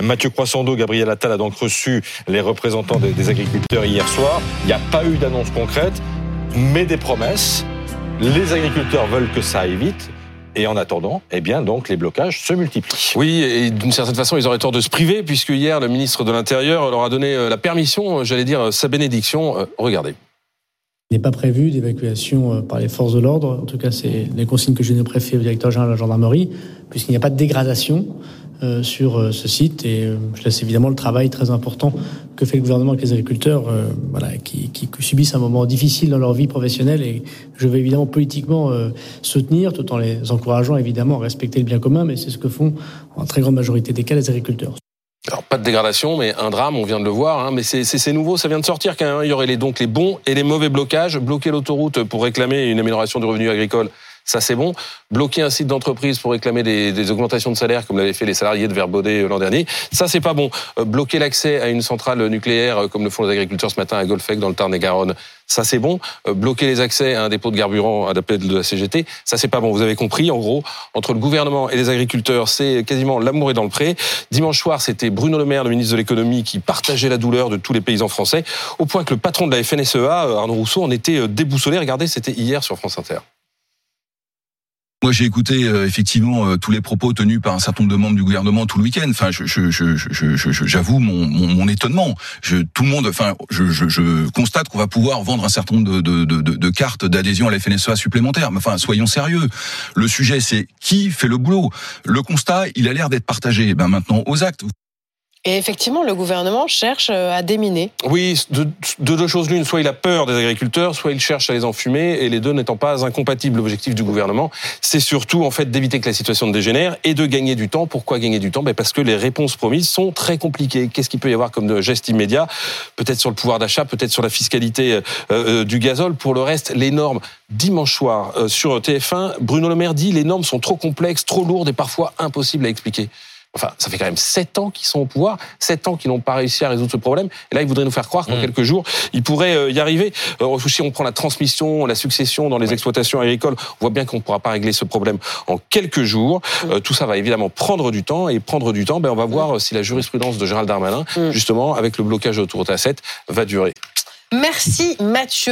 Mathieu Croissando, Gabriel Attal a donc reçu les représentants des, des agriculteurs hier soir. Il n'y a pas eu d'annonce concrète, mais des promesses. Les agriculteurs veulent que ça aille vite. Et en attendant, eh bien, donc, les blocages se multiplient. Oui, et d'une certaine façon, ils auraient tort de se priver, puisque hier, le ministre de l'Intérieur leur a donné euh, la permission, euh, j'allais dire sa bénédiction. Euh, regardez. Il n'est pas prévu d'évacuation par les forces de l'ordre. En tout cas, c'est les consignes que j'ai données au préfet au directeur général de la gendarmerie, puisqu'il n'y a pas de dégradation euh, sur euh, ce site. Et euh, je laisse évidemment le travail très important que fait le gouvernement avec les agriculteurs, voilà, qui, subissent un moment difficile dans leur vie professionnelle. Et je vais évidemment politiquement soutenir, tout en les encourageant évidemment à respecter le bien commun. Mais c'est ce que font en très grande majorité des cas les agriculteurs. Alors pas de dégradation, mais un drame, on vient de le voir. Hein, mais c'est nouveau, ça vient de sortir quand même. Il y aurait donc les bons et les mauvais blocages. Bloquer l'autoroute pour réclamer une amélioration du revenu agricole, ça c'est bon. Bloquer un site d'entreprise pour réclamer des, des, augmentations de salaire, comme l'avaient fait les salariés de Verbaudet euh, l'an dernier, ça c'est pas bon. Euh, bloquer l'accès à une centrale nucléaire, euh, comme le font les agriculteurs ce matin à Golfec dans le Tarn-et-Garonne, ça c'est bon. bloquer les accès à un dépôt de carburant à de la CGT, ça c'est pas bon. Vous avez compris, en gros, entre le gouvernement et les agriculteurs, c'est quasiment l'amour est dans le pré. Dimanche soir, c'était Bruno Le Maire, le ministre de l'économie, qui partageait la douleur de tous les paysans français, au point que le patron de la FNSEA, Arnaud Rousseau, en était déboussolé. Regardez, c'était hier sur France Inter. Moi, j'ai écouté euh, effectivement euh, tous les propos tenus par un certain nombre de membres du gouvernement tout le week-end. Enfin, je, je, je, j'avoue mon, mon, mon, étonnement. Je, tout le monde, enfin, je, je, constate qu'on va pouvoir vendre un certain nombre de, de, de, de cartes d'adhésion à la FNSEA supplémentaires. Mais enfin, soyons sérieux. Le sujet, c'est qui fait le boulot? Le constat, il a l'air d'être partagé. Ben maintenant, aux actes. Et effectivement, le gouvernement cherche euh, à déminer. Oui, de, deux choses l'une. Soit il a peur des agriculteurs, soit il cherche à les enfumer, et les deux n'étant pas incompatibles. L'objectif du gouvernement, c'est surtout en fait d'éviter que la situation ne dégénère et de gagner du temps. Pourquoi gagner du temps? Ben Parce que les réponses promises sont très compliquées. Qu'est-ce qu'il peut y avoir comme geste immédiat? Peut-être sur le pouvoir d'achat, peut-être sur la fiscalité euh, euh, du gazole. Pour le reste, les normes. Dimanche soir, sur TF1, Bruno Le Maire dit les normes sont trop complexes, trop lourdes et parfois impossibles à expliquer. Enfin, ça fait quand même sept ans qu'ils sont au pouvoir, sept ans qu'ils n'ont pas réussi à résoudre ce problème. Et là, ils voudraient nous faire croire qu'en mmh. quelques jours, ils pourraient euh, y arriver. Euh, si on prend la transmission, la succession dans les exploitations agricoles, on voit bien qu'on ne pourra pas régler ce problème en quelques jours. Mmh. Euh, tout ça va évidemment prendre du temps. Et prendre du temps, ben, on va voir mmh. si la jurisprudence de Gérald Darmanin, justement, avec le blocage autour de la 7, va durer. Merci Mathieu.